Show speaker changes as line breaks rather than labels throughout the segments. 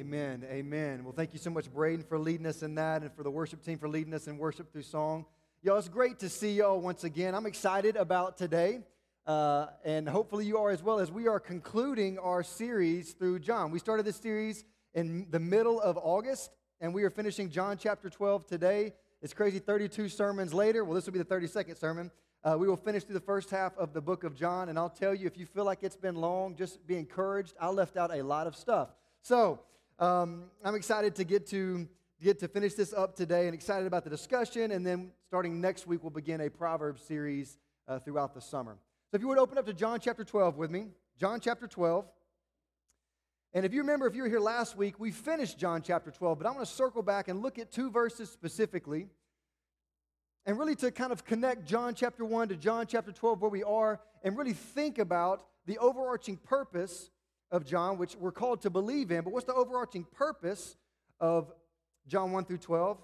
Amen. Amen. Well, thank you so much, Braden, for leading us in that and for the worship team for leading us in worship through song. Y'all, it's great to see y'all once again. I'm excited about today, uh, and hopefully you are as well, as we are concluding our series through John. We started this series in the middle of August, and we are finishing John chapter 12 today. It's crazy, 32 sermons later. Well, this will be the 32nd sermon. Uh, we will finish through the first half of the book of John, and I'll tell you, if you feel like it's been long, just be encouraged. I left out a lot of stuff. So, um, I'm excited to get to get to finish this up today and excited about the discussion. And then starting next week, we'll begin a Proverbs series uh, throughout the summer. So if you would open up to John chapter 12 with me, John chapter 12. And if you remember, if you were here last week, we finished John chapter 12, but I want to circle back and look at two verses specifically. And really to kind of connect John chapter 1 to John chapter 12, where we are, and really think about the overarching purpose of John, which we're called to believe in. But what's the overarching purpose of John 1 through 12?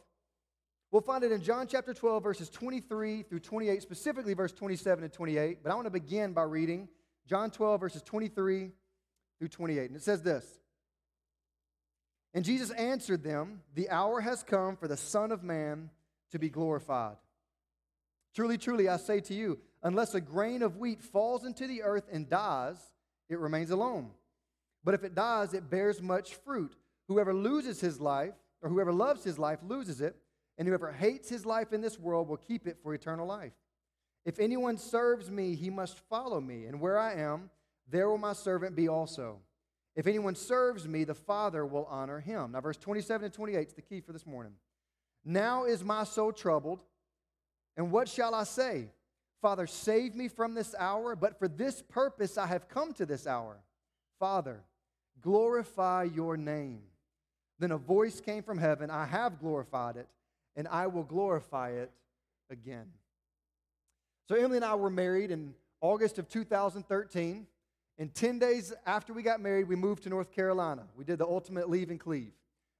We'll find it in John chapter 12, verses 23 through 28, specifically verse 27 and 28. But I want to begin by reading John 12, verses 23 through 28. And it says this And Jesus answered them, The hour has come for the Son of Man to be glorified. Truly, truly, I say to you, unless a grain of wheat falls into the earth and dies, it remains alone. But if it dies, it bears much fruit. Whoever loses his life, or whoever loves his life, loses it, and whoever hates his life in this world will keep it for eternal life. If anyone serves me, he must follow me, and where I am, there will my servant be also. If anyone serves me, the Father will honor him. Now, verse 27 and 28 is the key for this morning. Now is my soul troubled, and what shall I say? Father, save me from this hour, but for this purpose I have come to this hour. Father, Glorify your name. Then a voice came from heaven I have glorified it, and I will glorify it again. So, Emily and I were married in August of 2013. And 10 days after we got married, we moved to North Carolina. We did the ultimate leave and cleave.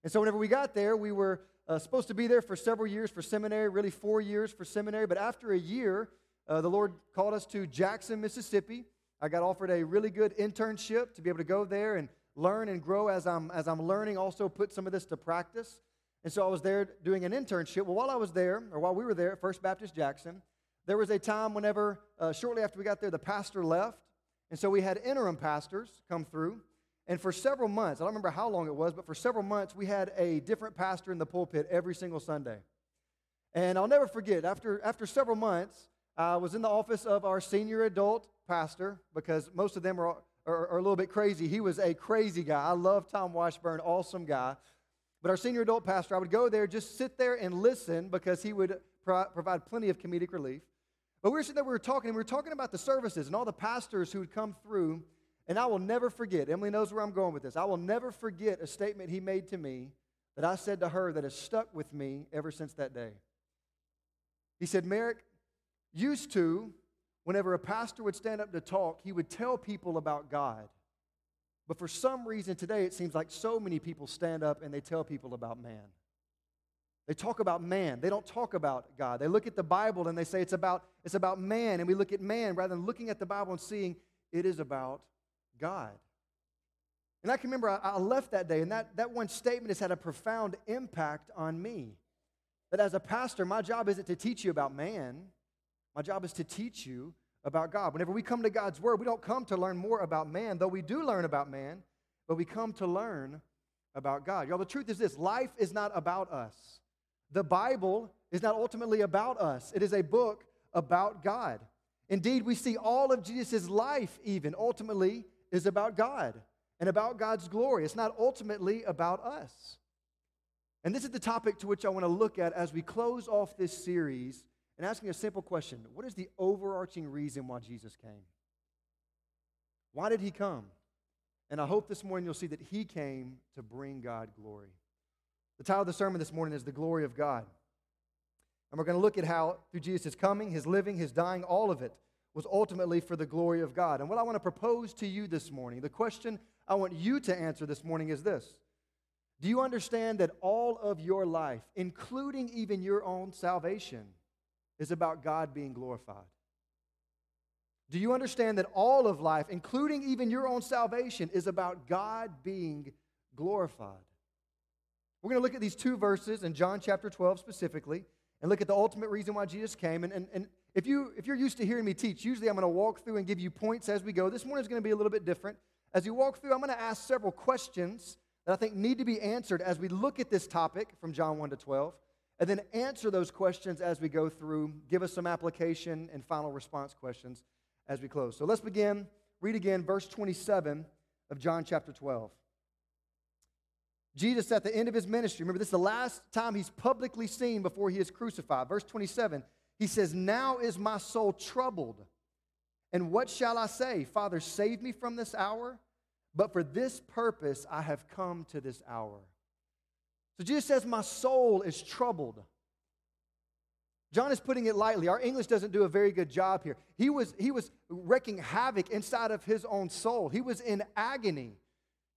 And so, whenever we got there, we were uh, supposed to be there for several years for seminary, really four years for seminary. But after a year, uh, the Lord called us to Jackson, Mississippi. I got offered a really good internship to be able to go there and learn and grow as I'm, as I'm learning, also put some of this to practice. And so I was there doing an internship. Well, while I was there, or while we were there at First Baptist Jackson, there was a time whenever, uh, shortly after we got there, the pastor left. And so we had interim pastors come through. And for several months, I don't remember how long it was, but for several months, we had a different pastor in the pulpit every single Sunday. And I'll never forget, after, after several months, I was in the office of our senior adult pastor because most of them are or, or a little bit crazy. He was a crazy guy. I love Tom Washburn, awesome guy. But our senior adult pastor, I would go there, just sit there and listen because he would pro- provide plenty of comedic relief. But we were sitting there, we were talking, and we were talking about the services and all the pastors who would come through. And I will never forget, Emily knows where I'm going with this. I will never forget a statement he made to me that I said to her that has stuck with me ever since that day. He said, Merrick, used to, whenever a pastor would stand up to talk, he would tell people about God. But for some reason today, it seems like so many people stand up and they tell people about man. They talk about man. They don't talk about God. They look at the Bible and they say it's about, it's about man, and we look at man rather than looking at the Bible and seeing it is about God. And I can remember I, I left that day, and that, that one statement has had a profound impact on me. That as a pastor, my job isn't to teach you about man, my job is to teach you about God. Whenever we come to God's Word, we don't come to learn more about man, though we do learn about man, but we come to learn about God. Y'all, the truth is this life is not about us. The Bible is not ultimately about us, it is a book about God. Indeed, we see all of Jesus' life, even ultimately, is about God and about God's glory. It's not ultimately about us. And this is the topic to which I want to look at as we close off this series and asking a simple question What is the overarching reason why Jesus came? Why did he come? And I hope this morning you'll see that he came to bring God glory. The title of the sermon this morning is The Glory of God. And we're going to look at how, through Jesus' coming, his living, his dying, all of it was ultimately for the glory of God. And what I want to propose to you this morning, the question I want you to answer this morning is this Do you understand that all of your life, including even your own salvation, is about God being glorified. Do you understand that all of life, including even your own salvation, is about God being glorified. We're going to look at these two verses in John chapter 12 specifically and look at the ultimate reason why Jesus came. And, and, and if, you, if you're used to hearing me teach, usually I'm going to walk through and give you points as we go. This morning is going to be a little bit different. As we walk through, I'm going to ask several questions that I think need to be answered as we look at this topic from John 1 to 12, and then answer those questions as we go through, give us some application and final response questions as we close. So let's begin. Read again verse 27 of John chapter 12. Jesus, at the end of his ministry, remember, this is the last time he's publicly seen before he is crucified. Verse 27, he says, Now is my soul troubled. And what shall I say? Father, save me from this hour? But for this purpose I have come to this hour. So Jesus says, My soul is troubled. John is putting it lightly. Our English doesn't do a very good job here. He was, he was wreaking havoc inside of his own soul, he was in agony.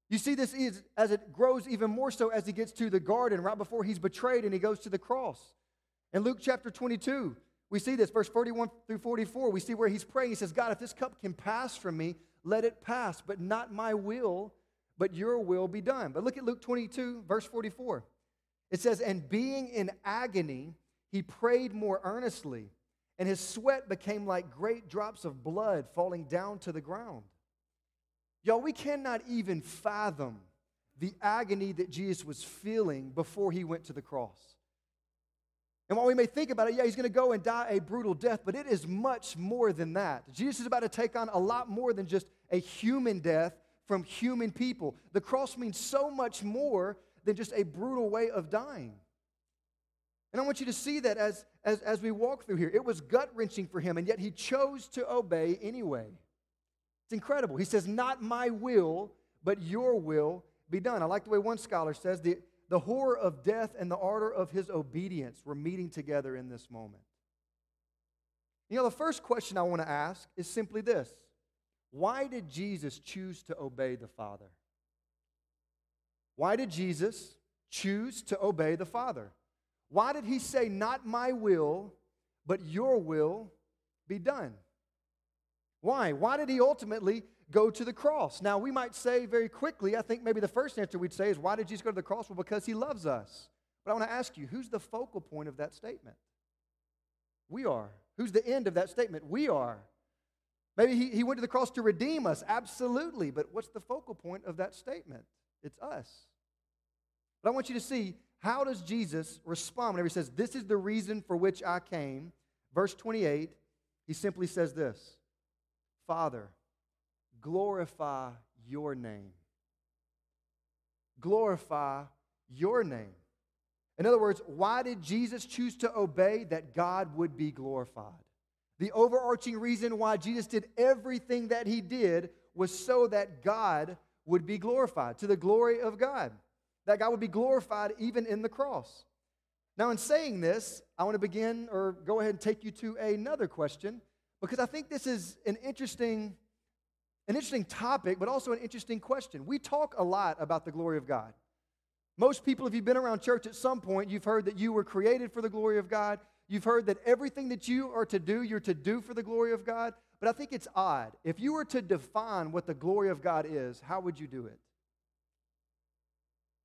You see this is, as it grows even more so as he gets to the garden right before he's betrayed and he goes to the cross. In Luke chapter 22, we see this, verse 41 through 44. We see where he's praying. He says, God, if this cup can pass from me, let it pass, but not my will, but your will be done. But look at Luke 22, verse 44. It says, And being in agony, he prayed more earnestly, and his sweat became like great drops of blood falling down to the ground. Y'all, we cannot even fathom the agony that Jesus was feeling before he went to the cross. And while we may think about it, yeah, he's going to go and die a brutal death, but it is much more than that. Jesus is about to take on a lot more than just a human death from human people. The cross means so much more than just a brutal way of dying. And I want you to see that as, as, as we walk through here. It was gut wrenching for him, and yet he chose to obey anyway. It's incredible. He says, Not my will, but your will be done. I like the way one scholar says the, the horror of death and the ardor of his obedience were meeting together in this moment. You know, the first question I want to ask is simply this Why did Jesus choose to obey the Father? Why did Jesus choose to obey the Father? Why did he say, Not my will, but your will be done? Why? Why did he ultimately go to the cross? Now, we might say very quickly, I think maybe the first answer we'd say is, why did Jesus go to the cross? Well, because he loves us. But I want to ask you, who's the focal point of that statement? We are. Who's the end of that statement? We are. Maybe he, he went to the cross to redeem us. Absolutely. But what's the focal point of that statement? It's us. But I want you to see how does Jesus respond whenever he says, This is the reason for which I came? Verse 28, he simply says this Father, glorify your name. Glorify your name. In other words, why did Jesus choose to obey that God would be glorified? The overarching reason why Jesus did everything that he did was so that God would be glorified, to the glory of God. That God would be glorified even in the cross. Now, in saying this, I want to begin or go ahead and take you to another question because I think this is an interesting, an interesting topic, but also an interesting question. We talk a lot about the glory of God. Most people, if you've been around church at some point, you've heard that you were created for the glory of God. You've heard that everything that you are to do, you're to do for the glory of God. But I think it's odd. If you were to define what the glory of God is, how would you do it?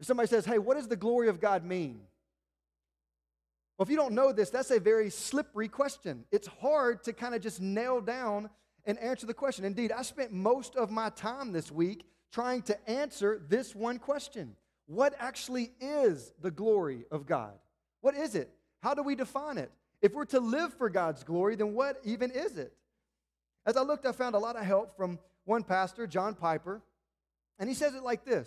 If somebody says, hey, what does the glory of God mean? Well, if you don't know this, that's a very slippery question. It's hard to kind of just nail down and answer the question. Indeed, I spent most of my time this week trying to answer this one question What actually is the glory of God? What is it? How do we define it? If we're to live for God's glory, then what even is it? As I looked, I found a lot of help from one pastor, John Piper, and he says it like this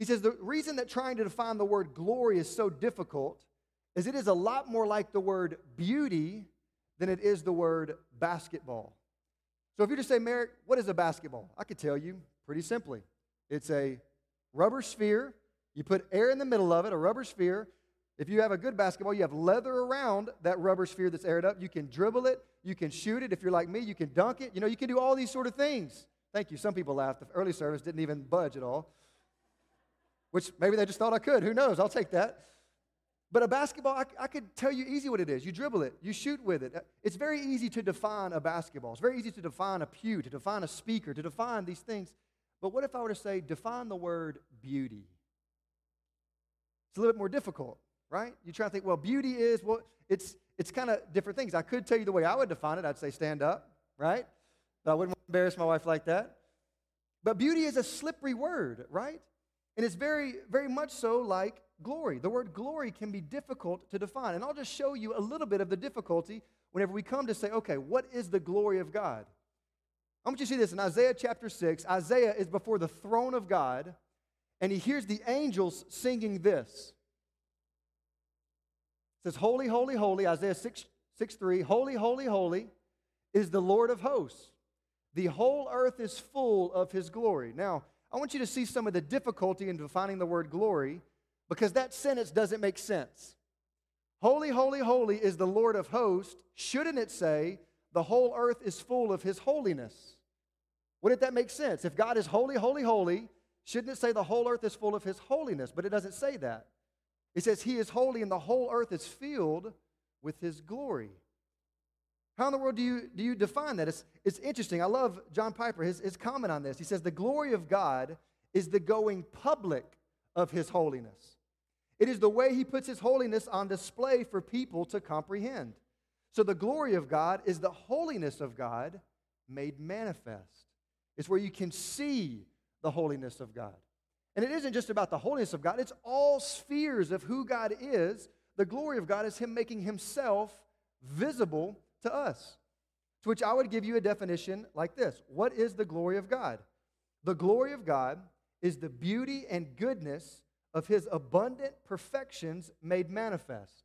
He says, The reason that trying to define the word glory is so difficult is it is a lot more like the word beauty than it is the word basketball. So if you just say, Merrick, what is a basketball? I could tell you pretty simply. It's a rubber sphere. You put air in the middle of it, a rubber sphere. If you have a good basketball, you have leather around that rubber sphere that's aired up. You can dribble it. You can shoot it. If you're like me, you can dunk it. You know, you can do all these sort of things. Thank you. Some people laughed. The early service didn't even budge at all, which maybe they just thought I could. Who knows? I'll take that. But a basketball, I, I, could tell you easy what it is. You dribble it, you shoot with it. It's very easy to define a basketball. It's very easy to define a pew, to define a speaker, to define these things. But what if I were to say, define the word beauty? It's a little bit more difficult, right? You try to think, well, beauty is, well, it's, it's kind of different things. I could tell you the way I would define it. I'd say stand up, right? But I wouldn't embarrass my wife like that. But beauty is a slippery word, right? And it's very, very much so like glory. The word glory can be difficult to define. And I'll just show you a little bit of the difficulty whenever we come to say, okay, what is the glory of God? I want you to see this in Isaiah chapter 6. Isaiah is before the throne of God, and he hears the angels singing this. Says, Holy, holy, holy, Isaiah 6, 6 3, Holy, holy, holy is the Lord of hosts. The whole earth is full of his glory. Now, I want you to see some of the difficulty in defining the word glory because that sentence doesn't make sense. Holy, holy, holy is the Lord of hosts. Shouldn't it say, the whole earth is full of his holiness? Wouldn't that make sense? If God is holy, holy, holy, shouldn't it say the whole earth is full of his holiness? But it doesn't say that. It says he is holy and the whole earth is filled with his glory. How in the world do you, do you define that? It's, it's interesting. I love John Piper, his, his comment on this. He says, The glory of God is the going public of his holiness. It is the way he puts his holiness on display for people to comprehend. So the glory of God is the holiness of God made manifest. It's where you can see the holiness of God. And it isn't just about the holiness of God, it's all spheres of who God is. The glory of God is him making himself visible to us. To which I would give you a definition like this What is the glory of God? The glory of God is the beauty and goodness of his abundant perfections made manifest.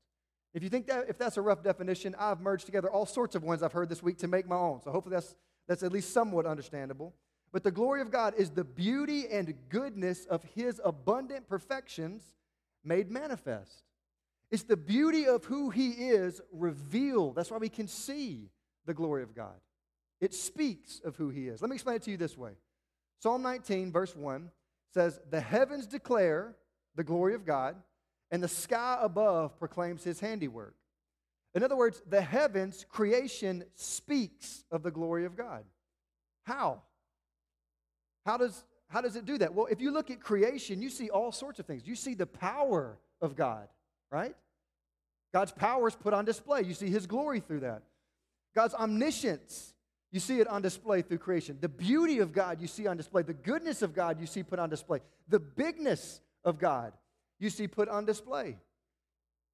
If you think that if that's a rough definition, I've merged together all sorts of ones I've heard this week to make my own. So hopefully that's that's at least somewhat understandable. But the glory of God is the beauty and goodness of his abundant perfections made manifest. It's the beauty of who He is revealed. That's why we can see the glory of God. It speaks of who He is. Let me explain it to you this way Psalm 19, verse 1 says, The heavens declare the glory of God, and the sky above proclaims His handiwork. In other words, the heavens, creation, speaks of the glory of God. How? How does, how does it do that? Well, if you look at creation, you see all sorts of things. You see the power of God right? God's power is put on display. You see his glory through that. God's omniscience, you see it on display through creation. The beauty of God, you see on display. The goodness of God, you see put on display. The bigness of God, you see put on display.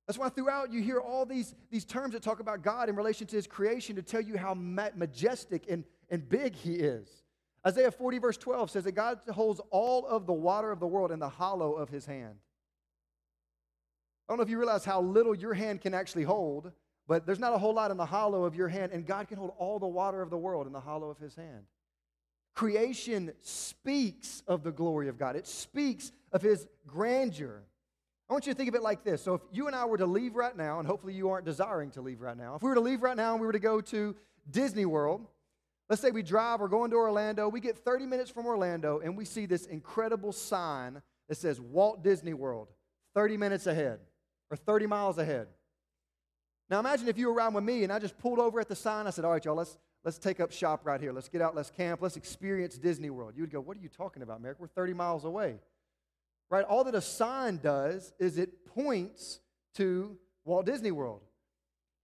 That's why throughout you hear all these, these terms that talk about God in relation to his creation to tell you how majestic and, and big he is. Isaiah 40, verse 12 says that God holds all of the water of the world in the hollow of his hand. I don't know if you realize how little your hand can actually hold, but there's not a whole lot in the hollow of your hand, and God can hold all the water of the world in the hollow of his hand. Creation speaks of the glory of God, it speaks of his grandeur. I want you to think of it like this. So, if you and I were to leave right now, and hopefully you aren't desiring to leave right now, if we were to leave right now and we were to go to Disney World, let's say we drive, we're going to Orlando, we get 30 minutes from Orlando, and we see this incredible sign that says Walt Disney World, 30 minutes ahead or 30 miles ahead. Now imagine if you were riding with me and I just pulled over at the sign. I said, All right, y'all, let's, let's take up shop right here. Let's get out, let's camp, let's experience Disney World. You would go, What are you talking about, Merrick? We're 30 miles away. Right? All that a sign does is it points to Walt Disney World.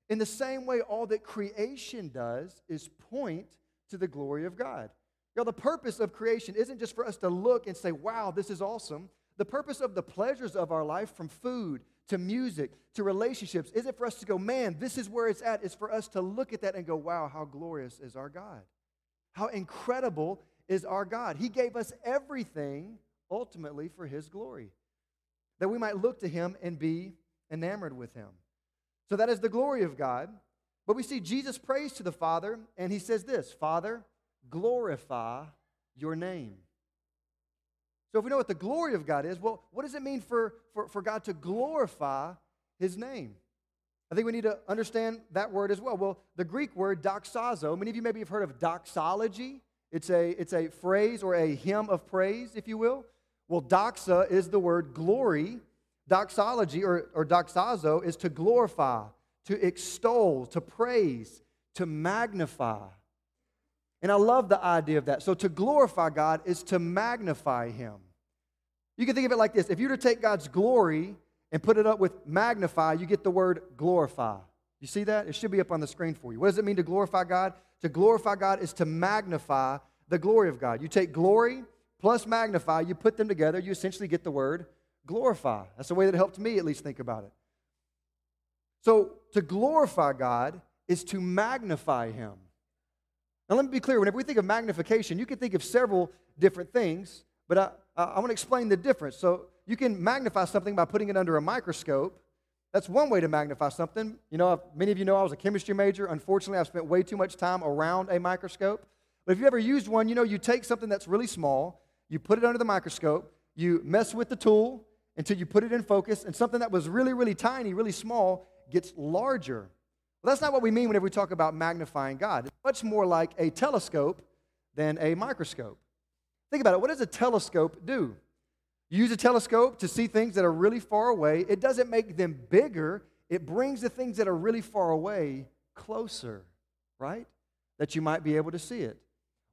In the same way, all that creation does is point to the glory of God. Know, the purpose of creation isn't just for us to look and say, wow, this is awesome. The purpose of the pleasures of our life, from food to music, to relationships, isn't for us to go, man, this is where it's at? It's for us to look at that and go, wow, how glorious is our God? How incredible is our God? He gave us everything ultimately for His glory, that we might look to Him and be enamored with Him. So that is the glory of God. But we see Jesus prays to the Father, and He says this Father, glorify your name. So if we know what the glory of God is, well, what does it mean for, for, for God to glorify his name? I think we need to understand that word as well. Well, the Greek word doxazo, many of you maybe have heard of doxology. It's a, it's a phrase or a hymn of praise, if you will. Well, doxa is the word glory. Doxology or, or doxazo is to glorify, to extol, to praise, to magnify. And I love the idea of that. So to glorify God is to magnify Him. You can think of it like this if you were to take God's glory and put it up with magnify, you get the word glorify. You see that? It should be up on the screen for you. What does it mean to glorify God? To glorify God is to magnify the glory of God. You take glory plus magnify, you put them together, you essentially get the word glorify. That's the way that it helped me at least think about it. So to glorify God is to magnify Him. Now, let me be clear. Whenever we think of magnification, you can think of several different things, but I, I want to explain the difference. So, you can magnify something by putting it under a microscope. That's one way to magnify something. You know, many of you know I was a chemistry major. Unfortunately, I've spent way too much time around a microscope. But if you ever used one, you know, you take something that's really small, you put it under the microscope, you mess with the tool until you put it in focus, and something that was really, really tiny, really small, gets larger. Well, that's not what we mean whenever we talk about magnifying God. It's much more like a telescope than a microscope. Think about it. What does a telescope do? You use a telescope to see things that are really far away. It doesn't make them bigger, it brings the things that are really far away closer, right? That you might be able to see it.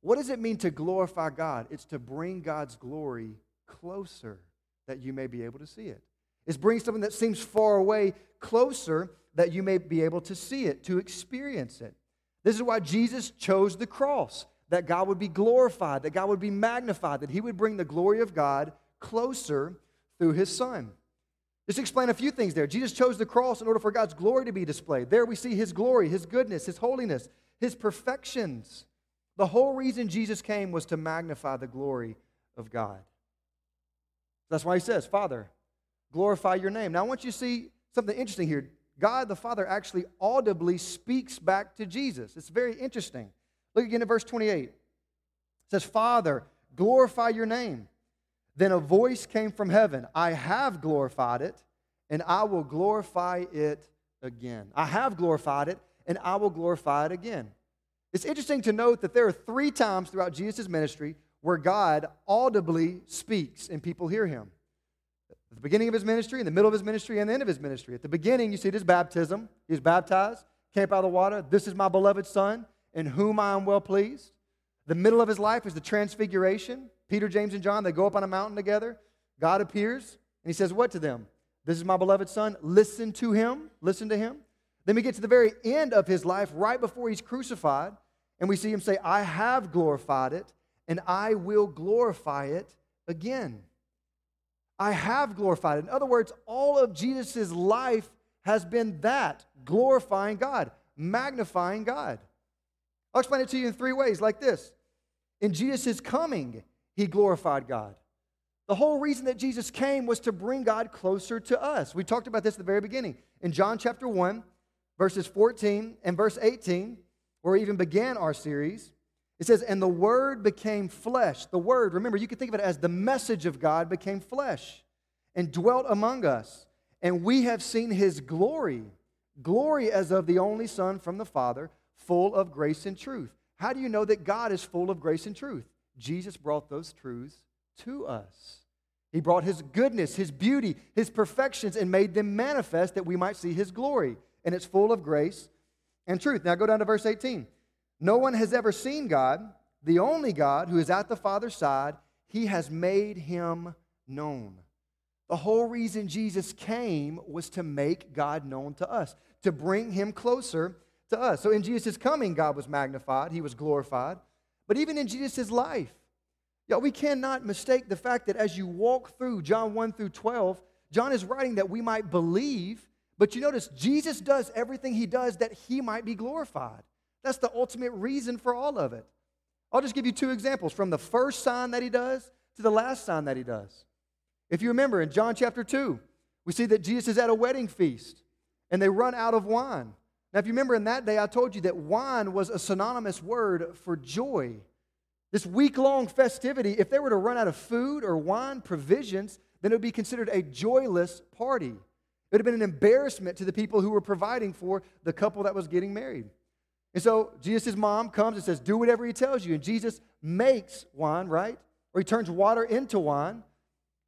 What does it mean to glorify God? It's to bring God's glory closer that you may be able to see it. It's bring something that seems far away closer that you may be able to see it, to experience it. This is why Jesus chose the cross, that God would be glorified, that God would be magnified, that He would bring the glory of God closer through His Son. Just explain a few things there. Jesus chose the cross in order for God's glory to be displayed. There we see His glory, His goodness, His holiness, His perfections. The whole reason Jesus came was to magnify the glory of God. That's why He says, Father, glorify your name. Now I want you to see something interesting here. God the Father actually audibly speaks back to Jesus. It's very interesting. Look again at verse 28. It says, Father, glorify your name. Then a voice came from heaven I have glorified it, and I will glorify it again. I have glorified it, and I will glorify it again. It's interesting to note that there are three times throughout Jesus' ministry where God audibly speaks and people hear him. At the beginning of his ministry, in the middle of his ministry, and the end of his ministry. At the beginning, you see his baptism. He baptized, came out of the water. This is my beloved Son, in whom I am well pleased. The middle of his life is the transfiguration. Peter, James, and John, they go up on a mountain together. God appears, and he says, What to them? This is my beloved Son. Listen to him. Listen to him. Then we get to the very end of his life, right before he's crucified, and we see him say, I have glorified it, and I will glorify it again. I have glorified. In other words, all of Jesus' life has been that glorifying God, magnifying God. I'll explain it to you in three ways, like this. In Jesus' coming, he glorified God. The whole reason that Jesus came was to bring God closer to us. We talked about this at the very beginning. In John chapter 1, verses 14 and verse 18, where we even began our series, it says, And the Word became flesh. The Word, remember, you can think of it as the message of God became flesh and dwelt among us. And we have seen his glory, glory as of the only Son from the Father, full of grace and truth. How do you know that God is full of grace and truth? Jesus brought those truths to us. He brought his goodness, his beauty, his perfections, and made them manifest that we might see his glory. And it's full of grace and truth. Now go down to verse 18. No one has ever seen God, the only God who is at the Father's side, he has made him known. The whole reason Jesus came was to make God known to us, to bring him closer to us. So in Jesus' coming, God was magnified, he was glorified. But even in Jesus' life, yeah, we cannot mistake the fact that as you walk through John 1 through 12, John is writing that we might believe, but you notice Jesus does everything he does that he might be glorified. That's the ultimate reason for all of it. I'll just give you two examples from the first sign that he does to the last sign that he does. If you remember in John chapter 2, we see that Jesus is at a wedding feast and they run out of wine. Now, if you remember in that day, I told you that wine was a synonymous word for joy. This week long festivity, if they were to run out of food or wine provisions, then it would be considered a joyless party. It would have been an embarrassment to the people who were providing for the couple that was getting married. And so Jesus' mom comes and says, Do whatever he tells you. And Jesus makes wine, right? Or he turns water into wine.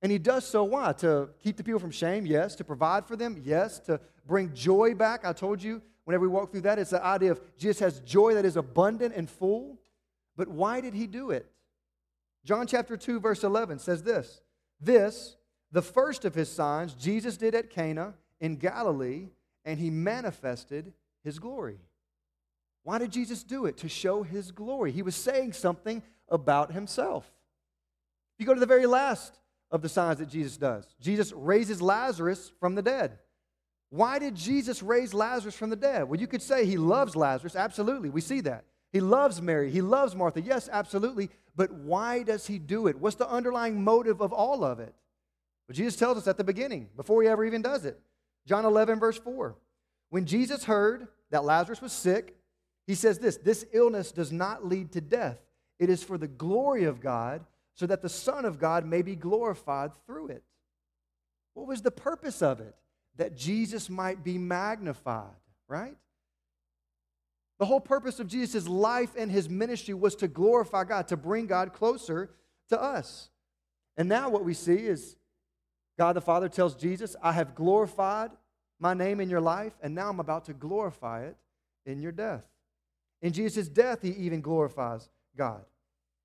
And he does so why? To keep the people from shame? Yes. To provide for them? Yes. To bring joy back? I told you whenever we walk through that, it's the idea of Jesus has joy that is abundant and full. But why did he do it? John chapter 2, verse 11 says this This The first of his signs Jesus did at Cana in Galilee, and he manifested his glory. Why did Jesus do it? To show his glory. He was saying something about himself. If you go to the very last of the signs that Jesus does, Jesus raises Lazarus from the dead. Why did Jesus raise Lazarus from the dead? Well, you could say he loves Lazarus. Absolutely. We see that. He loves Mary. He loves Martha. Yes, absolutely. But why does he do it? What's the underlying motive of all of it? Well, Jesus tells us at the beginning, before he ever even does it. John 11, verse 4. When Jesus heard that Lazarus was sick, he says this this illness does not lead to death, it is for the glory of God, so that the Son of God may be glorified through it. What was the purpose of it? That Jesus might be magnified, right? The whole purpose of Jesus' life and his ministry was to glorify God, to bring God closer to us. And now what we see is God the Father tells Jesus, I have glorified my name in your life, and now I'm about to glorify it in your death. In Jesus' death, he even glorifies God.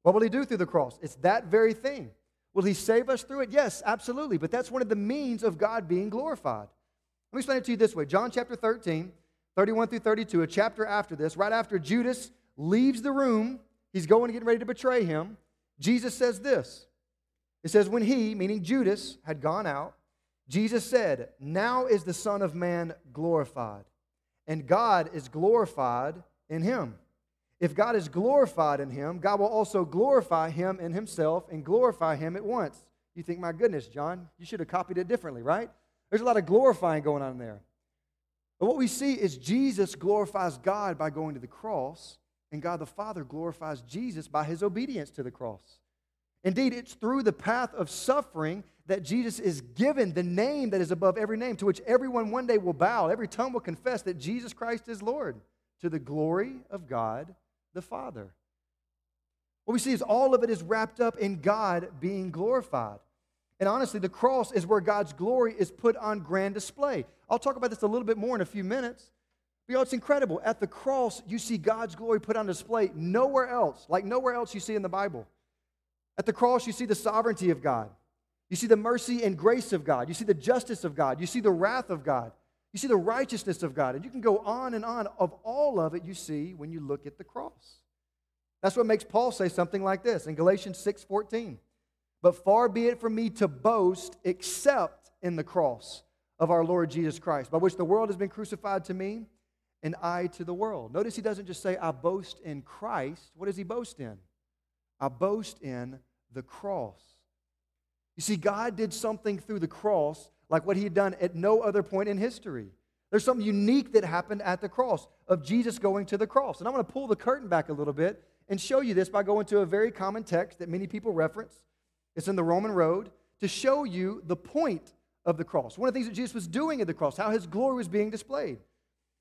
What will he do through the cross? It's that very thing. Will he save us through it? Yes, absolutely. But that's one of the means of God being glorified. Let me explain it to you this way John chapter 13, 31 through 32, a chapter after this, right after Judas leaves the room, he's going to get ready to betray him. Jesus says this. It says, When he, meaning Judas, had gone out, Jesus said, Now is the Son of Man glorified, and God is glorified in him. If God is glorified in him, God will also glorify him in himself and glorify him at once. You think, my goodness, John, you should have copied it differently, right? There's a lot of glorifying going on there. But what we see is Jesus glorifies God by going to the cross, and God the Father glorifies Jesus by his obedience to the cross. Indeed, it's through the path of suffering that Jesus is given the name that is above every name, to which everyone one day will bow. Every tongue will confess that Jesus Christ is Lord to the glory of God the Father. What we see is all of it is wrapped up in God being glorified. And honestly, the cross is where God's glory is put on grand display. I'll talk about this a little bit more in a few minutes. But you know, it's incredible. At the cross, you see God's glory put on display nowhere else, like nowhere else you see in the Bible. At the cross, you see the sovereignty of God. You see the mercy and grace of God. You see the justice of God. You see the wrath of God. You see the righteousness of God. And you can go on and on of all of it you see when you look at the cross. That's what makes Paul say something like this in Galatians 6:14. But far be it from me to boast except in the cross of our Lord Jesus Christ, by which the world has been crucified to me and I to the world. Notice he doesn't just say, I boast in Christ. What does he boast in? I boast in the cross. You see, God did something through the cross like what he had done at no other point in history. There's something unique that happened at the cross of Jesus going to the cross. And I'm going to pull the curtain back a little bit and show you this by going to a very common text that many people reference. It's in the Roman road to show you the point of the cross. One of the things that Jesus was doing at the cross, how his glory was being displayed.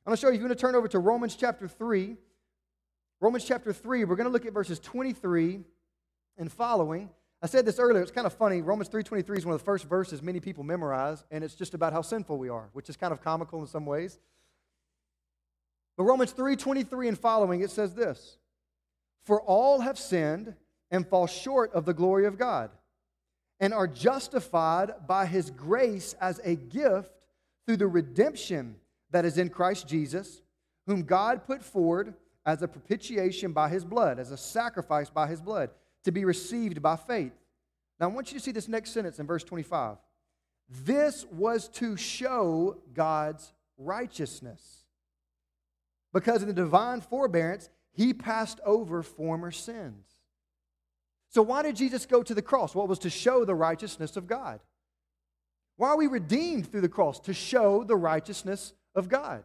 I'm going to show you, if you're going to turn over to Romans chapter 3. Romans chapter 3, we're going to look at verses 23 and following. I said this earlier, it's kind of funny. Romans 3.23 is one of the first verses many people memorize, and it's just about how sinful we are, which is kind of comical in some ways. But Romans 3.23 and following, it says this, For all have sinned and fall short of the glory of God, and are justified by his grace as a gift through the redemption that is in Christ Jesus, whom God put forward as a propitiation by his blood, as a sacrifice by his blood to be received by faith. Now, I want you to see this next sentence in verse 25. This was to show God's righteousness. Because in the divine forbearance, he passed over former sins. So, why did Jesus go to the cross? Well, it was to show the righteousness of God. Why are we redeemed through the cross? To show the righteousness of God.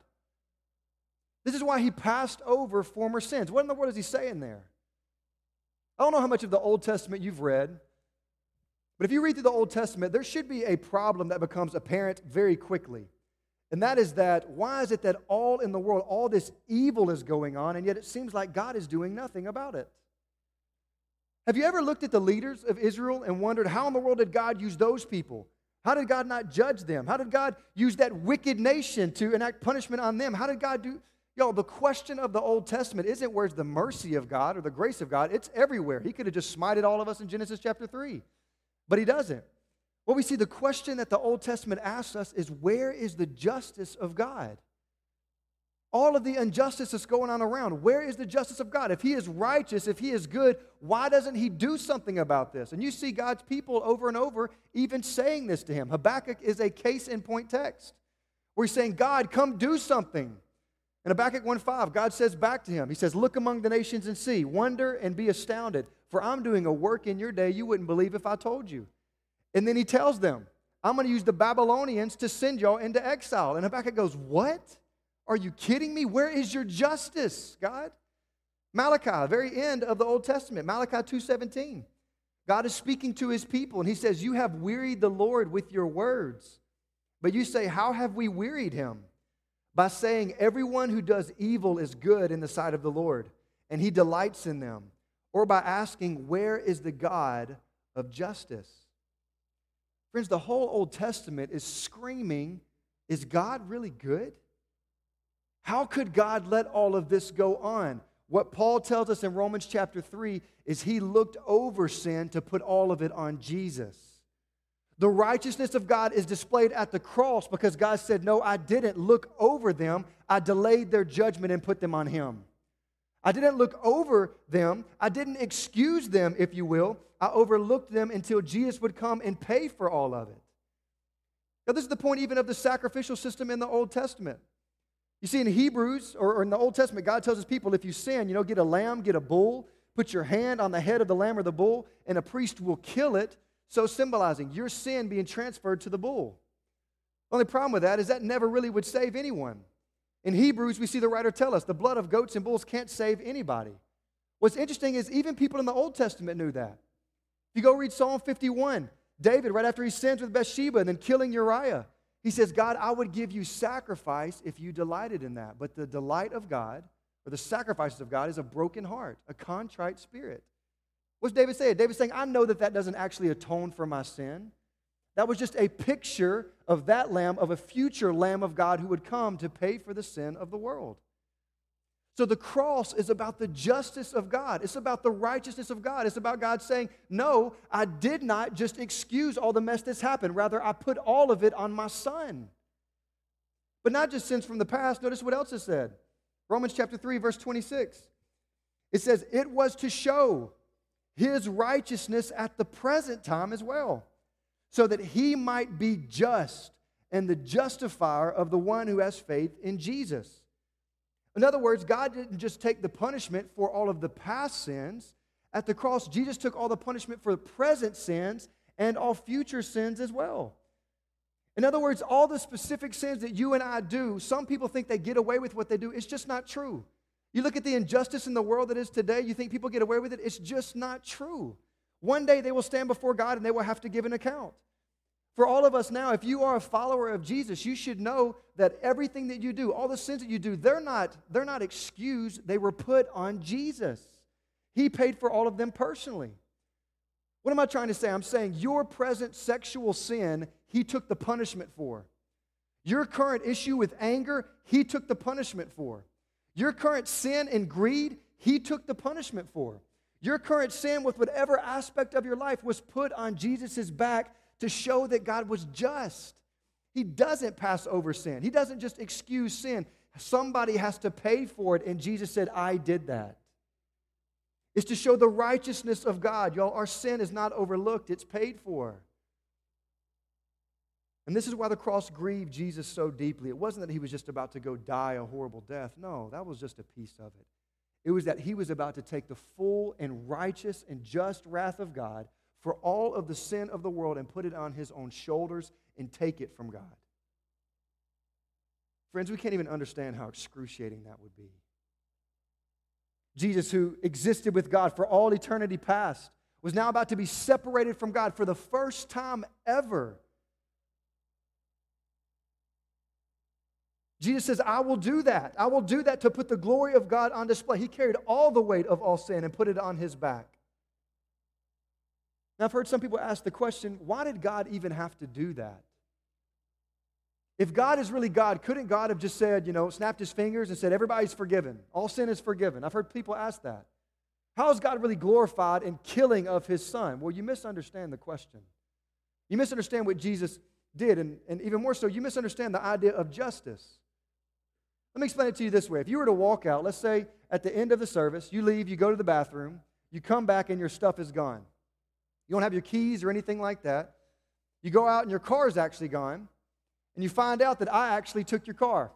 This is why he passed over former sins. What in the world is he saying there? I don't know how much of the Old Testament you've read, but if you read through the Old Testament, there should be a problem that becomes apparent very quickly. And that is that why is it that all in the world, all this evil is going on, and yet it seems like God is doing nothing about it? Have you ever looked at the leaders of Israel and wondered how in the world did God use those people? How did God not judge them? How did God use that wicked nation to enact punishment on them? How did God do Yo, the question of the Old Testament isn't where's the mercy of God or the grace of God. It's everywhere. He could have just smited all of us in Genesis chapter 3, but he doesn't. What we see, the question that the Old Testament asks us is where is the justice of God? All of the injustice that's going on around, where is the justice of God? If He is righteous, if He is good, why doesn't He do something about this? And you see God's people over and over even saying this to Him. Habakkuk is a case in point text where He's saying, God, come do something. In Habakkuk 1:5, God says back to him, He says, Look among the nations and see, wonder and be astounded, for I'm doing a work in your day you wouldn't believe if I told you. And then he tells them, I'm going to use the Babylonians to send y'all into exile. And Habakkuk goes, What? Are you kidding me? Where is your justice, God? Malachi, very end of the Old Testament, Malachi 2:17. God is speaking to his people and he says, "You have wearied the Lord with your words." But you say, "How have we wearied him?" By saying, "Everyone who does evil is good in the sight of the Lord, and he delights in them." Or by asking, "Where is the God of justice?" Friends, the whole Old Testament is screaming, Is God really good? How could God let all of this go on? What Paul tells us in Romans chapter 3 is he looked over sin to put all of it on Jesus. The righteousness of God is displayed at the cross because God said, No, I didn't look over them. I delayed their judgment and put them on Him. I didn't look over them. I didn't excuse them, if you will. I overlooked them until Jesus would come and pay for all of it. Now, this is the point even of the sacrificial system in the Old Testament. You see, in Hebrews or, in the Old Testament, God tells his people if you sin, you know, get a lamb, get a bull, put your hand on the head of the lamb or the bull, and a priest will kill it, so symbolizing your sin being transferred to the bull. The only problem with that is that never really would save anyone. In Hebrews, we see the writer tell us the blood of goats and bulls can't save anybody. What's interesting is even people in the Old Testament knew that. If you go read Psalm 51, David, right after he sins with Bathsheba and then killing Uriah, he says, God, I would give you sacrifice if you delighted in that. But the delight of God, or the sacrifices of God, is a broken heart, a contrite spirit. What's David saying? David's saying, I know that that doesn't actually atone for my sin. That was just a picture of that lamb, of a future lamb of God who would come to pay for the sin of the world. So the cross is about the justice of God. It's about the righteousness of God. It's about God saying, No, I did not just excuse all the mess that's happened. Rather, I put all of it on my son. But not just sins from the past. Notice what else is said. Romans chapter 3, verse 26. It says, It was to show his righteousness at the present time as well so that he might be just and the justifier of the one who has faith in Jesus. In other words, God didn't just take the punishment for all of the past sins. At the cross, Jesus took all the punishment for the present sins and all future sins as well. In other words, all the specific sins that you and I do, some people think they get away with what they do. It's just not true. You look at the injustice in the world that is today, you think people get away with it. It's just not true. One day they will stand before God and they will have to give an account. For all of us now, if you are a follower of Jesus, you should know that everything that you do, all the sins that you do, they're not, they're not excused. They were put on Jesus. He paid for all of them personally. What am I trying to say? I'm saying your present sexual sin, He took the punishment for. Your current issue with anger, He took the punishment for. Your current sin and greed, He took the punishment for. Your current sin with whatever aspect of your life was put on Jesus' back to show that God was just. He doesn't pass over sin, He doesn't just excuse sin. Somebody has to pay for it, and Jesus said, I did that. It's to show the righteousness of God. Y'all, our sin is not overlooked, it's paid for. And this is why the cross grieved Jesus so deeply. It wasn't that he was just about to go die a horrible death. No, that was just a piece of it. It was that he was about to take the full and righteous and just wrath of God for all of the sin of the world and put it on his own shoulders and take it from God. Friends, we can't even understand how excruciating that would be. Jesus, who existed with God for all eternity past, was now about to be separated from God for the first time ever. Jesus says, I will do that. I will do that to put the glory of God on display. He carried all the weight of all sin and put it on his back. Now, I've heard some people ask the question why did God even have to do that? If God is really God, couldn't God have just said, you know, snapped his fingers and said, everybody's forgiven? All sin is forgiven. I've heard people ask that. How is God really glorified in killing of his son? Well, you misunderstand the question. You misunderstand what Jesus did, and, and even more so, you misunderstand the idea of justice. Let me explain it to you this way. If you were to walk out, let's say at the end of the service, you leave, you go to the bathroom, you come back, and your stuff is gone. You don't have your keys or anything like that. You go out, and your car is actually gone, and you find out that I actually took your car.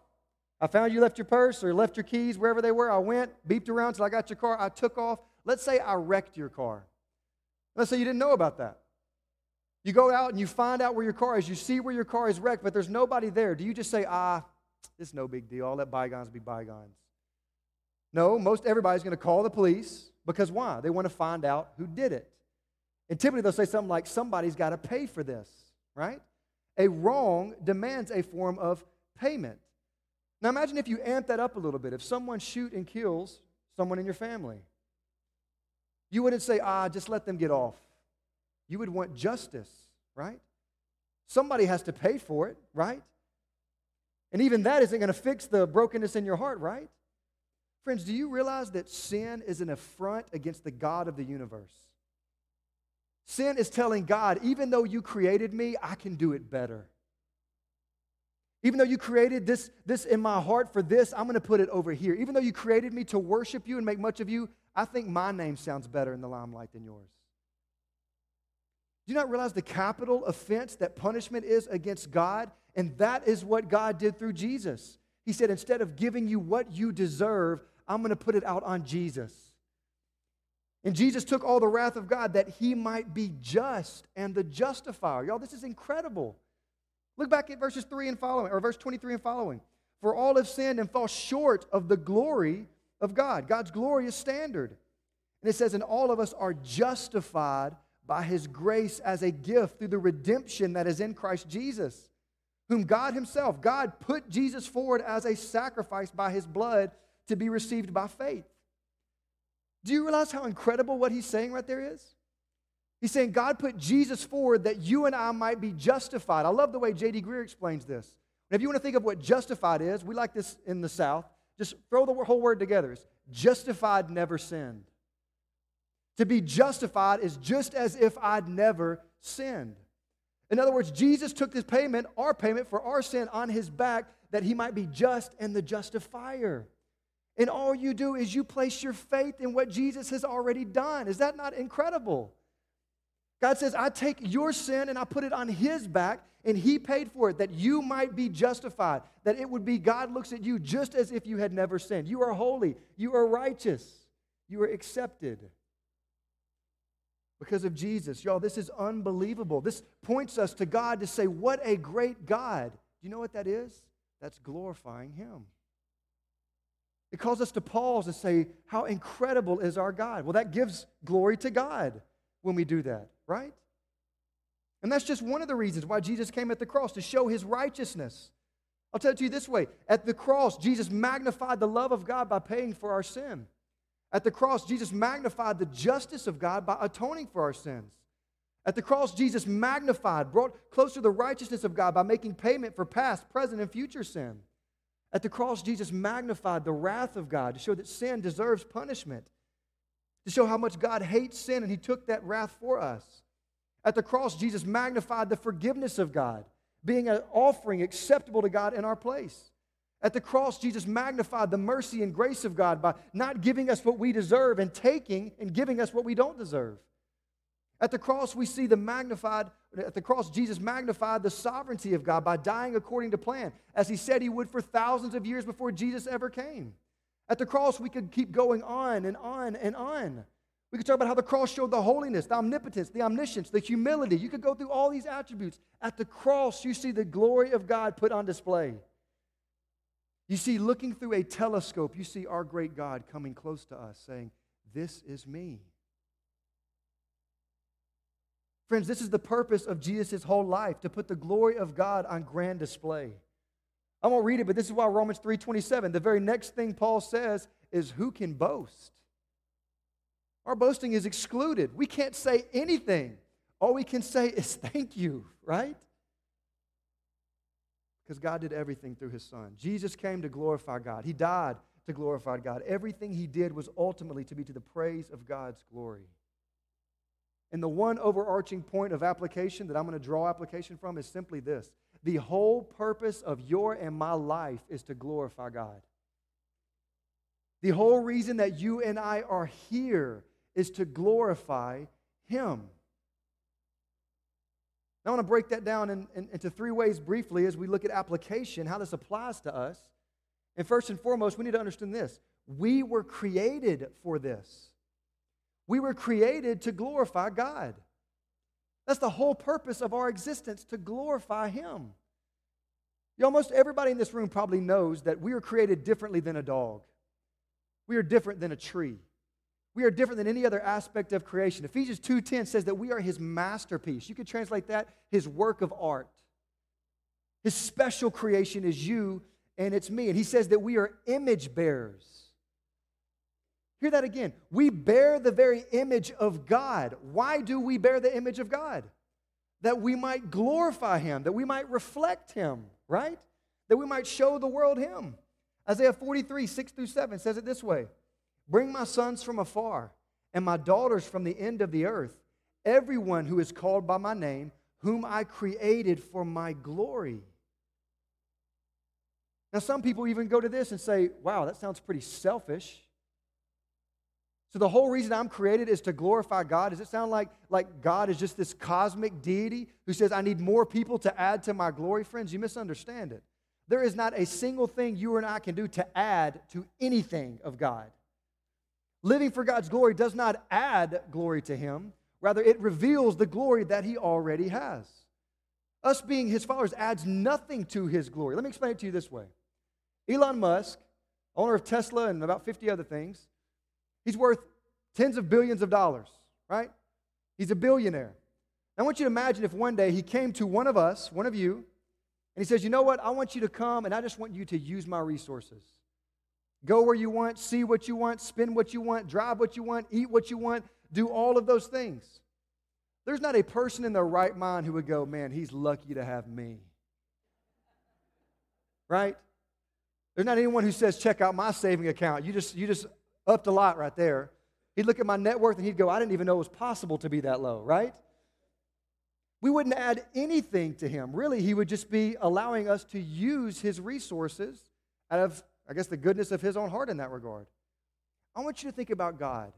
I found you left your purse or left your keys wherever they were. I went, beeped around till I got your car. I took off. Let's say I wrecked your car. Let's say you didn't know about that. You go out and you find out where your car is. You see where your car is wrecked, but there's nobody there. Do you just say, ah, it's no big deal. I'll let bygones be bygones? No, most everybody's going to call the police because why? They want to find out who did it. And typically they'll say something like, somebody's got to pay for this, right? A wrong demands a form of payment. Now imagine if you amp that up a little bit. If someone shoot and kills someone in your family, you wouldn't say, ah, just let them get off. You would want justice, right? Somebody has to pay for it, right? And even that isn't going to fix the brokenness in your heart, right? Friends, do you realize that sin is an affront against the God of the universe? Sin is telling God, even though you created me, I can do it better. Even though you created this, this in my heart for this, I'm going to put it over here. Even though you created me to worship you and make much of you, I think my name sounds better in the limelight than yours. Do you not realize the capital offense that punishment is against God? And that is what God did through Jesus. He said, instead of giving you what you deserve, I'm going to put it out on Jesus. And Jesus took all the wrath of God that he might be just and the justifier. Y'all, this is incredible. Look back at verses 3 and following, or verse 23 and following. For all have sinned and fall short of the glory of God, God's glorious standard. And it says, And all of us are justified by his grace as a gift through the redemption that is in Christ Jesus, whom God himself, God put Jesus forward as a sacrifice by his blood to be received by faith. Do you realize how incredible what he's saying right there is? He's saying God put Jesus forward that you and I might be justified. I love the way J.D. Greear explains this. And if you want to think of what justified is, we like this in the South. Just throw the whole word together. It's justified, never sinned. To be justified is just as if I'd never sinned. In other words, Jesus took this payment, our payment for our sin, on his back that he might be just and the justifier. And all you do is you place your faith in what Jesus has already done. Is that not incredible? God says, I take your sin and I put it on his back, and he paid for it that you might be justified. That it would be God looks at you just as if you had never sinned. You are holy, you are righteous, you are accepted. Because of Jesus. Y'all, this is unbelievable. This points us to God to say, What a great God. Do you know what that is? That's glorifying Him. It calls us to pause and say, How incredible is our God? Well, that gives glory to God when we do that, right? And that's just one of the reasons why Jesus came at the cross to show his righteousness. I'll tell it to you this way at the cross, Jesus magnified the love of God by paying for our sin. At the cross, Jesus magnified the justice of God by atoning for our sins. At the cross, Jesus magnified, brought closer the righteousness of God by making payment for past, present, and future sin. At the cross, Jesus magnified the wrath of God to show that sin deserves punishment to show how much God hates sin, and He took that wrath for us. At the cross, Jesus magnified the forgiveness of God, being an offering acceptable to God in our place. At the cross, Jesus magnified the mercy and grace of God by not giving us what we deserve and taking and giving us what we don't deserve. At the cross, we see the magnified, at the cross, Jesus magnified the sovereignty of God by dying according to plan, as he said he would for thousands of years before Jesus ever came. At the cross, we could keep going on and on and on. We could talk about how the cross showed the holiness, the omnipotence, the omniscience, the humility. You could go through all these attributes. At the cross, you see the glory of God put on display. You see, looking through a telescope, you see our great God coming close to us, saying, This is me. Friends, this is the purpose of Jesus' whole life to put the glory of God on grand display. I won't read it, but this is why Romans 3:27, the very next thing Paul says is who can boast? Our boasting is excluded. We can't say anything. All we can say is thank you, right? Because God did everything through his son. Jesus came to glorify God. He died to glorify God. Everything he did was ultimately to be to the praise of God's glory. And the one overarching point of application that I'm going to draw application from is simply this the whole purpose of your and my life is to glorify God. The whole reason that you and I are here is to glorify Him. I want to break that down in, in, into three ways briefly as we look at application, how this applies to us. And first and foremost, we need to understand this we were created for this. We were created to glorify God. That's the whole purpose of our existence, to glorify Him. You, almost everybody in this room probably knows that we are created differently than a dog. We are different than a tree. We are different than any other aspect of creation. Ephesians 2:10 says that we are his masterpiece. You could translate that his work of art. His special creation is you and it's me. And he says that we are image bearers. Hear that again. We bear the very image of God. Why do we bear the image of God? That we might glorify Him, that we might reflect Him, right? That we might show the world Him. Isaiah 43, 6 through 7 says it this way Bring my sons from afar and my daughters from the end of the earth, everyone who is called by my name, whom I created for my glory. Now, some people even go to this and say, wow, that sounds pretty selfish. So the whole reason I'm created is to glorify God. Does it sound like, like God is just this cosmic deity who says, I need more people to add to my glory? Friends, you misunderstand it. There is not a single thing you and I can do to add to anything of God. Living for God's glory does not add glory to Him, rather, it reveals the glory that He already has. Us being His followers adds nothing to His glory. Let me explain it to you this way Elon Musk, owner of Tesla and about 50 other things, He's worth tens of billions of dollars, right? He's a billionaire. I want you to imagine if one day he came to one of us, one of you, and he says, You know what? I want you to come and I just want you to use my resources. Go where you want, see what you want, spend what you want, drive what you want, eat what you want, do all of those things. There's not a person in their right mind who would go, Man, he's lucky to have me. Right? There's not anyone who says, Check out my saving account. You just, you just upped a lot right there. He'd look at my net worth and he'd go, I didn't even know it was possible to be that low, right? We wouldn't add anything to him. Really, he would just be allowing us to use his resources out of, I guess, the goodness of his own heart in that regard. I want you to think about God.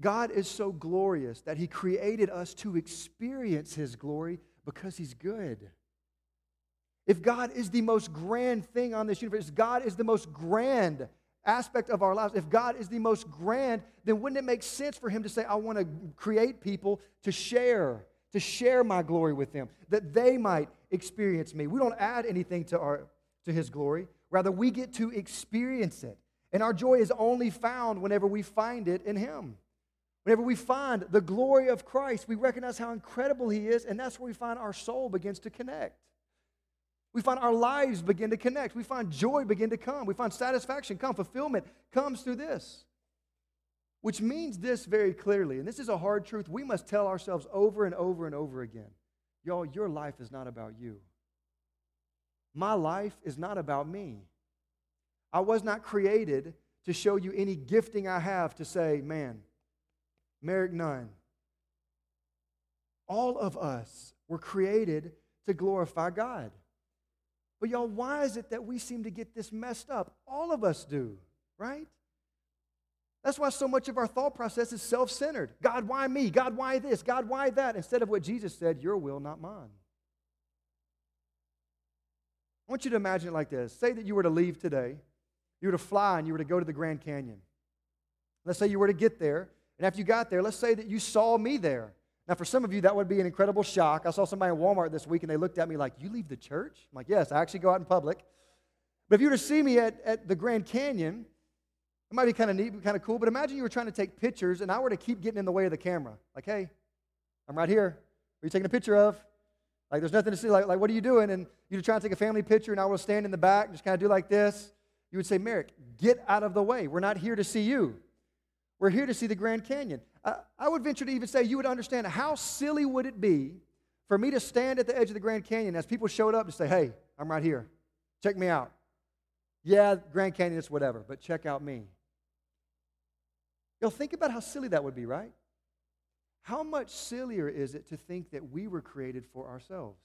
God is so glorious that he created us to experience his glory because he's good. If God is the most grand thing on this universe, God is the most grand aspect of our lives, if God is the most grand, then wouldn't it make sense for Him to say, I want to create people to share, to share my glory with them, that they might experience me? We don't add anything to, our, to His glory, rather, we get to experience it. And our joy is only found whenever we find it in Him. Whenever we find the glory of Christ, we recognize how incredible He is, and that's where we find our soul begins to connect. We find our lives begin to connect. We find joy begin to come. We find satisfaction come. Fulfillment comes through this. Which means this very clearly, and this is a hard truth we must tell ourselves over and over and over again. Y'all, your life is not about you. My life is not about me. I was not created to show you any gifting I have to say, man, Merrick Nunn. All of us were created to glorify God. But y'all, why is it that we seem to get this messed up? All of us do, right? That's why so much of our thought process is self centered. God, why me? God, why this? God, why that? Instead of what Jesus said, Your will, not mine. I want you to imagine it like this. Say that you were to leave today, you were to fly and you were to go to the Grand Canyon. Let's say you were to get there, and after you got there, let's say that you saw me there. Now, for some of you, that would be an incredible shock. I saw somebody in Walmart this week and they looked at me like, You leave the church? I'm like, Yes, I actually go out in public. But if you were to see me at, at the Grand Canyon, it might be kind of neat, kind of cool. But imagine you were trying to take pictures and I were to keep getting in the way of the camera. Like, hey, I'm right here. What are you taking a picture of? Like, there's nothing to see. Like, like what are you doing? And you're trying to take a family picture and I will stand in the back and just kind of do like this. You would say, Merrick, get out of the way. We're not here to see you. We're here to see the Grand Canyon. I, I would venture to even say you would understand how silly would it be for me to stand at the edge of the Grand Canyon as people showed up to say, hey, I'm right here. Check me out. Yeah, Grand Canyon it's whatever, but check out me. You'll think about how silly that would be, right? How much sillier is it to think that we were created for ourselves?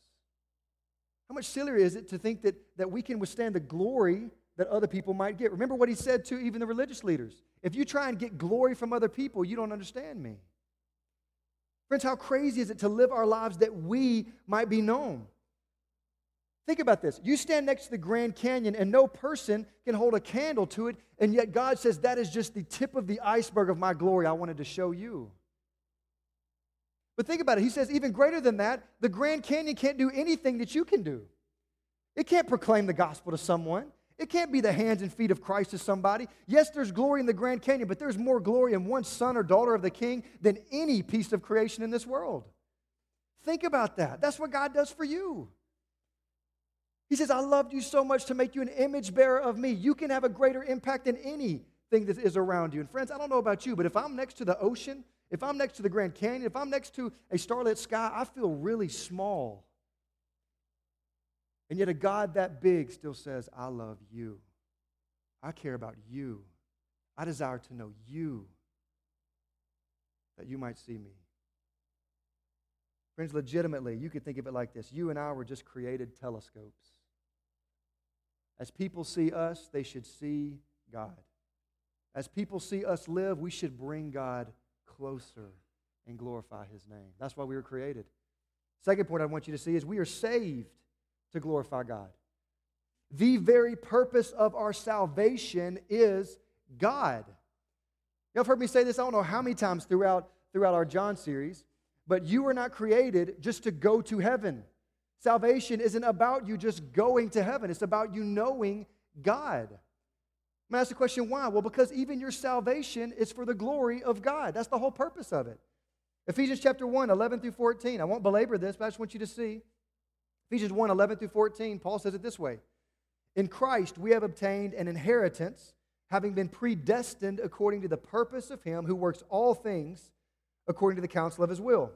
How much sillier is it to think that, that we can withstand the glory that other people might get? Remember what he said to even the religious leaders. If you try and get glory from other people, you don't understand me. Friends, how crazy is it to live our lives that we might be known? Think about this. You stand next to the Grand Canyon and no person can hold a candle to it, and yet God says that is just the tip of the iceberg of my glory I wanted to show you. But think about it. He says, even greater than that, the Grand Canyon can't do anything that you can do. It can't proclaim the gospel to someone. It can't be the hands and feet of Christ to somebody. Yes, there's glory in the Grand Canyon, but there's more glory in one son or daughter of the king than any piece of creation in this world. Think about that. That's what God does for you. He says, I loved you so much to make you an image bearer of me. You can have a greater impact than anything that is around you. And friends, I don't know about you, but if I'm next to the ocean if I'm next to the Grand Canyon, if I'm next to a starlit sky, I feel really small. And yet, a God that big still says, I love you. I care about you. I desire to know you that you might see me. Friends, legitimately, you could think of it like this you and I were just created telescopes. As people see us, they should see God. As people see us live, we should bring God closer and glorify his name. That's why we were created. Second point I want you to see is we are saved to glorify God. The very purpose of our salvation is God. Y'all have heard me say this, I don't know how many times throughout, throughout our John series, but you were not created just to go to heaven. Salvation isn't about you just going to heaven, it's about you knowing God. To ask the question why? Well, because even your salvation is for the glory of God. That's the whole purpose of it. Ephesians chapter 1, 11 through 14. I won't belabor this, but I just want you to see. Ephesians 1, 11 through 14, Paul says it this way In Christ we have obtained an inheritance, having been predestined according to the purpose of Him who works all things according to the counsel of His will,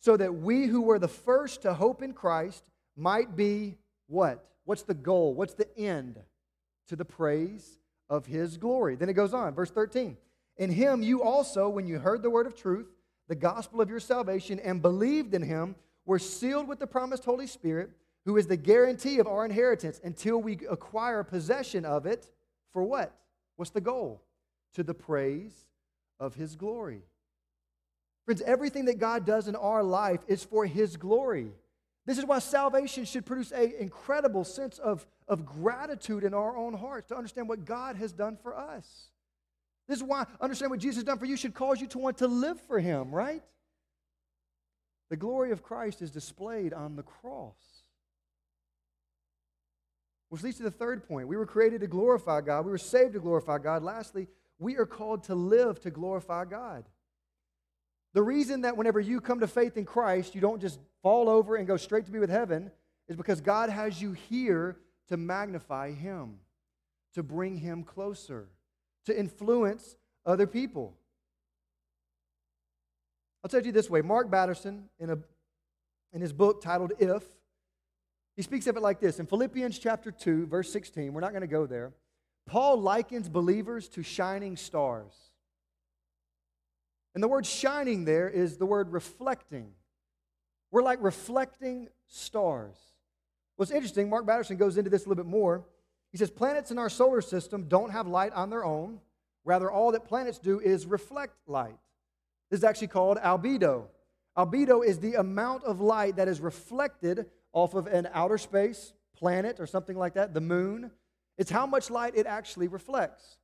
so that we who were the first to hope in Christ might be what? What's the goal? What's the end? To the praise of his glory. Then it goes on, verse 13. In him you also, when you heard the word of truth, the gospel of your salvation, and believed in him, were sealed with the promised Holy Spirit, who is the guarantee of our inheritance until we acquire possession of it. For what? What's the goal? To the praise of his glory. Friends, everything that God does in our life is for his glory. This is why salvation should produce an incredible sense of, of gratitude in our own hearts to understand what God has done for us. This is why understand what Jesus has done for you should cause you to want to live for Him, right? The glory of Christ is displayed on the cross. Which leads to the third point. We were created to glorify God, we were saved to glorify God. Lastly, we are called to live to glorify God. The reason that whenever you come to faith in Christ, you don't just fall over and go straight to be with heaven is because God has you here to magnify Him, to bring Him closer, to influence other people. I'll tell you this way Mark Batterson, in, a, in his book titled If, he speaks of it like this in Philippians chapter 2, verse 16. We're not going to go there. Paul likens believers to shining stars. And the word shining there is the word reflecting. We're like reflecting stars. What's interesting, Mark Batterson goes into this a little bit more. He says planets in our solar system don't have light on their own. Rather, all that planets do is reflect light. This is actually called albedo. Albedo is the amount of light that is reflected off of an outer space planet or something like that, the moon. It's how much light it actually reflects.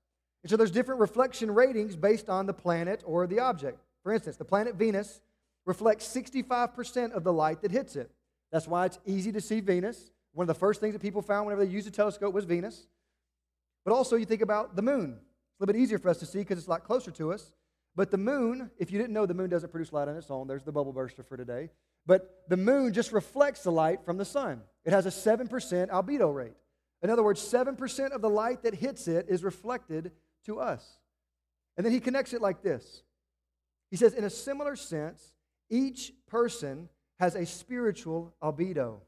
And so there's different reflection ratings based on the planet or the object. For instance, the planet Venus reflects 65% of the light that hits it. That's why it's easy to see Venus. One of the first things that people found whenever they used a telescope was Venus. But also, you think about the moon. It's a little bit easier for us to see because it's a lot closer to us. But the moon, if you didn't know, the moon doesn't produce light on its own. There's the bubble burster for today. But the moon just reflects the light from the sun. It has a 7% albedo rate. In other words, 7% of the light that hits it is reflected to us. And then he connects it like this He says, in a similar sense, each person has a spiritual albedo.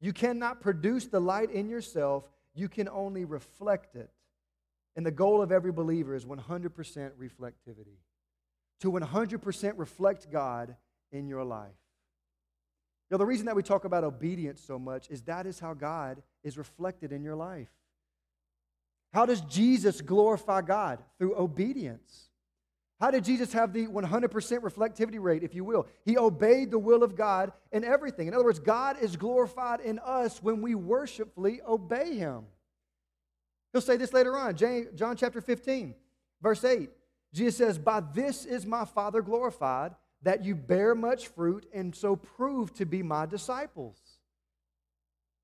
You cannot produce the light in yourself, you can only reflect it. And the goal of every believer is 100% reflectivity. to 100% reflect God in your life. Know, the reason that we talk about obedience so much is that is how God is reflected in your life. How does Jesus glorify God? Through obedience. How did Jesus have the 100% reflectivity rate, if you will? He obeyed the will of God in everything. In other words, God is glorified in us when we worshipfully obey Him. He'll say this later on, John chapter 15, verse 8. Jesus says, By this is my Father glorified, that you bear much fruit and so prove to be my disciples.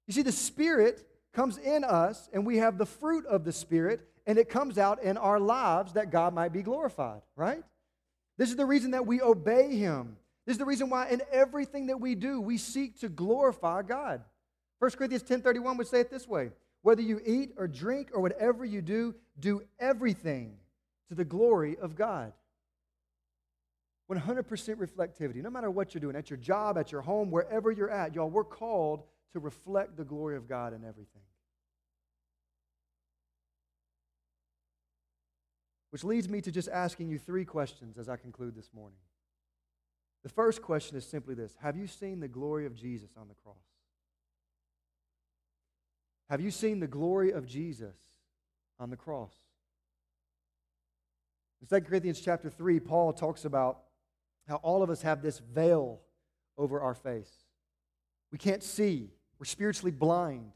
You see, the Spirit comes in us, and we have the fruit of the Spirit, and it comes out in our lives that God might be glorified, right? This is the reason that we obey Him. This is the reason why in everything that we do, we seek to glorify God. 1 Corinthians 10:31 would say it this way: whether you eat or drink or whatever you do, do everything to the glory of God. 100% reflectivity, no matter what you're doing, at your job, at your home, wherever you're at, y'all, we're called to reflect the glory of God in everything. Which leads me to just asking you three questions as I conclude this morning. The first question is simply this Have you seen the glory of Jesus on the cross? Have you seen the glory of Jesus on the cross? In 2 Corinthians chapter 3, Paul talks about how all of us have this veil over our face. We can't see, we're spiritually blind.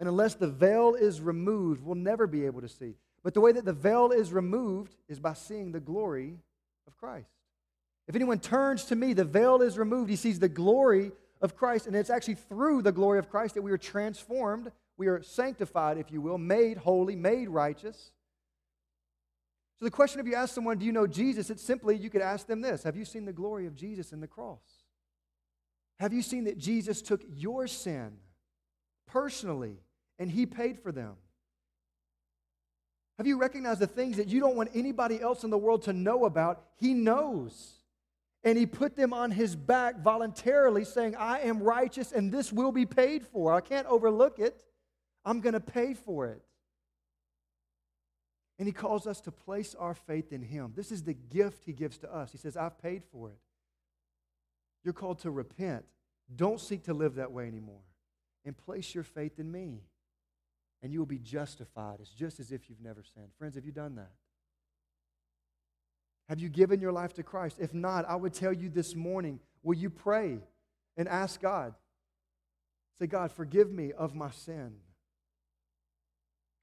And unless the veil is removed, we'll never be able to see. But the way that the veil is removed is by seeing the glory of Christ. If anyone turns to me, the veil is removed. He sees the glory of Christ. And it's actually through the glory of Christ that we are transformed, we are sanctified, if you will, made holy, made righteous. So the question if you ask someone, Do you know Jesus? It's simply you could ask them this Have you seen the glory of Jesus in the cross? Have you seen that Jesus took your sin personally and he paid for them? Have you recognized the things that you don't want anybody else in the world to know about? He knows. And he put them on his back voluntarily, saying, I am righteous and this will be paid for. I can't overlook it. I'm going to pay for it. And he calls us to place our faith in him. This is the gift he gives to us. He says, I've paid for it. You're called to repent. Don't seek to live that way anymore. And place your faith in me and you will be justified. It's just as if you've never sinned. Friends, have you done that? Have you given your life to Christ? If not, I would tell you this morning will you pray and ask God? Say, God, forgive me of my sin.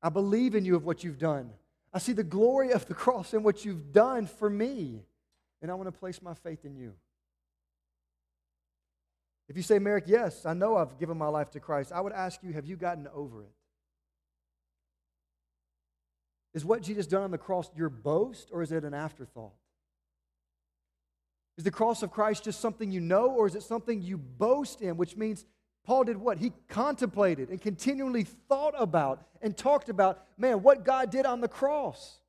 I believe in you of what you've done. I see the glory of the cross and what you've done for me, and I want to place my faith in you. If you say, Merrick, yes, I know I've given my life to Christ, I would ask you, have you gotten over it? Is what Jesus done on the cross your boast or is it an afterthought? Is the cross of Christ just something you know or is it something you boast in? Which means Paul did what? He contemplated and continually thought about and talked about, man, what God did on the cross.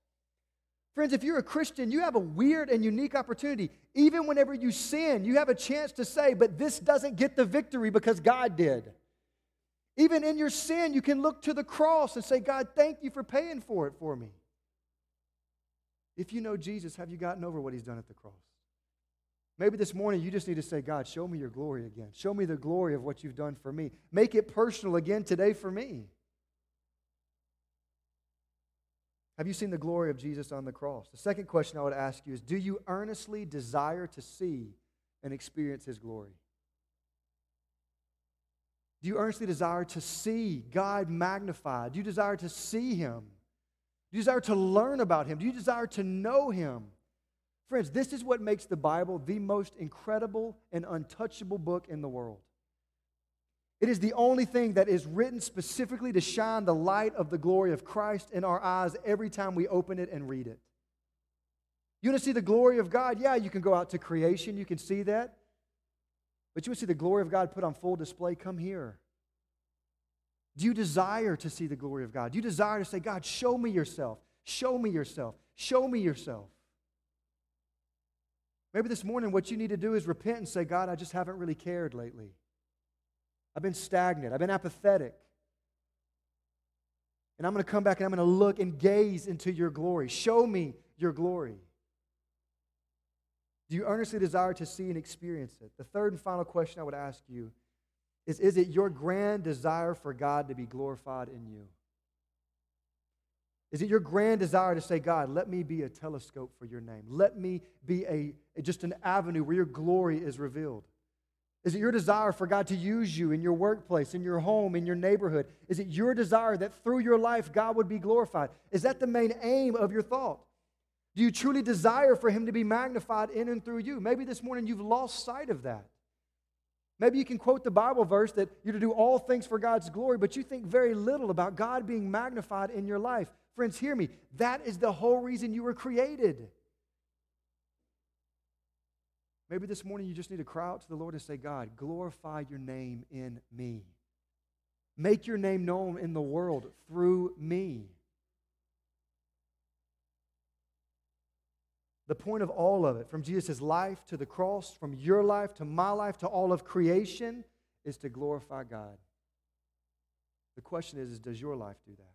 Friends, if you're a Christian, you have a weird and unique opportunity. Even whenever you sin, you have a chance to say, but this doesn't get the victory because God did. Even in your sin, you can look to the cross and say, God, thank you for paying for it for me. If you know Jesus, have you gotten over what he's done at the cross? Maybe this morning you just need to say, God, show me your glory again. Show me the glory of what you've done for me. Make it personal again today for me. Have you seen the glory of Jesus on the cross? The second question I would ask you is Do you earnestly desire to see and experience his glory? Do you earnestly desire to see God magnified? Do you desire to see Him? Do you desire to learn about Him? Do you desire to know Him? Friends, this is what makes the Bible the most incredible and untouchable book in the world. It is the only thing that is written specifically to shine the light of the glory of Christ in our eyes every time we open it and read it. You want to see the glory of God? Yeah, you can go out to creation, you can see that. But you would see the glory of God put on full display. Come here. Do you desire to see the glory of God? Do you desire to say, God, show me yourself? Show me yourself. Show me yourself. Maybe this morning what you need to do is repent and say, God, I just haven't really cared lately. I've been stagnant. I've been apathetic. And I'm going to come back and I'm going to look and gaze into your glory. Show me your glory. Do you earnestly desire to see and experience it? The third and final question I would ask you is Is it your grand desire for God to be glorified in you? Is it your grand desire to say, God, let me be a telescope for your name? Let me be a, just an avenue where your glory is revealed? Is it your desire for God to use you in your workplace, in your home, in your neighborhood? Is it your desire that through your life God would be glorified? Is that the main aim of your thought? Do you truly desire for Him to be magnified in and through you? Maybe this morning you've lost sight of that. Maybe you can quote the Bible verse that you're to do all things for God's glory, but you think very little about God being magnified in your life. Friends, hear me. That is the whole reason you were created. Maybe this morning you just need to cry out to the Lord and say, God, glorify your name in me. Make your name known in the world through me. The point of all of it, from Jesus' life to the cross, from your life to my life to all of creation, is to glorify God. The question is, is does your life do that?